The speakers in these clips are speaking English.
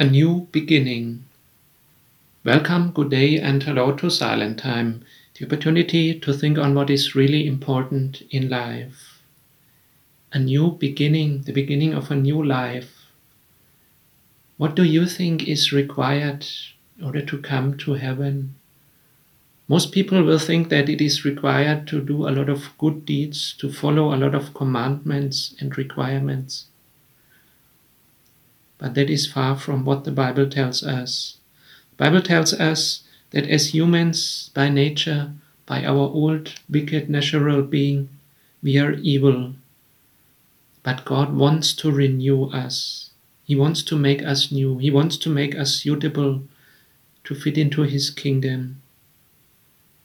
A new beginning. Welcome, good day, and hello to Silent Time, the opportunity to think on what is really important in life. A new beginning, the beginning of a new life. What do you think is required in order to come to heaven? Most people will think that it is required to do a lot of good deeds, to follow a lot of commandments and requirements. But that is far from what the Bible tells us. The Bible tells us that as humans, by nature, by our old, wicked, natural being, we are evil. But God wants to renew us. He wants to make us new. He wants to make us suitable to fit into His kingdom.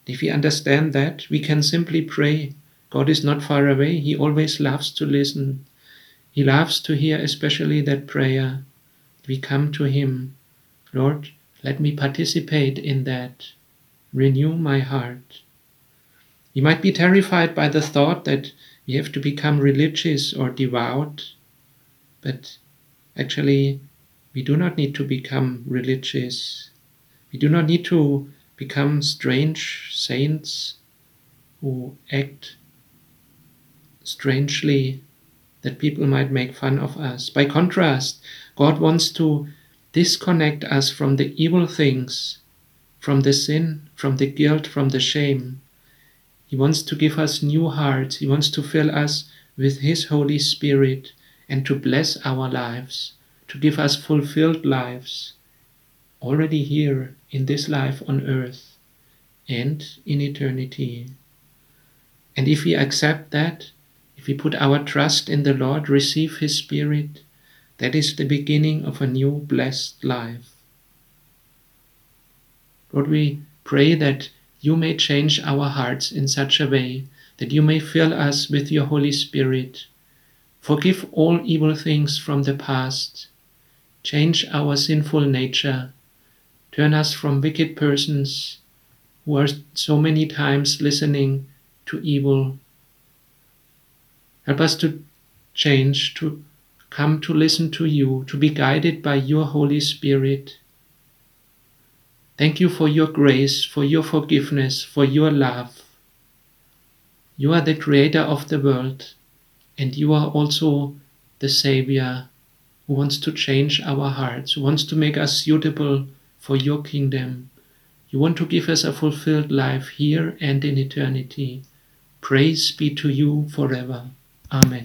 If we understand that, we can simply pray. God is not far away. He always loves to listen. He loves to hear especially that prayer. We come to Him. Lord, let me participate in that. Renew my heart. You might be terrified by the thought that we have to become religious or devout, but actually, we do not need to become religious. We do not need to become strange saints who act strangely that people might make fun of us. By contrast, God wants to disconnect us from the evil things, from the sin, from the guilt, from the shame. He wants to give us new hearts. He wants to fill us with His Holy Spirit and to bless our lives, to give us fulfilled lives, already here in this life on earth and in eternity. And if we accept that, if we put our trust in the Lord, receive His Spirit, that is the beginning of a new blessed life. Lord, we pray that you may change our hearts in such a way that you may fill us with your Holy Spirit. Forgive all evil things from the past. Change our sinful nature. Turn us from wicked persons who are so many times listening to evil. Help us to change, to come to listen to you, to be guided by your Holy Spirit. Thank you for your grace, for your forgiveness, for your love. You are the creator of the world, and you are also the Savior who wants to change our hearts, who wants to make us suitable for your kingdom. You want to give us a fulfilled life here and in eternity. Praise be to you forever. Amén.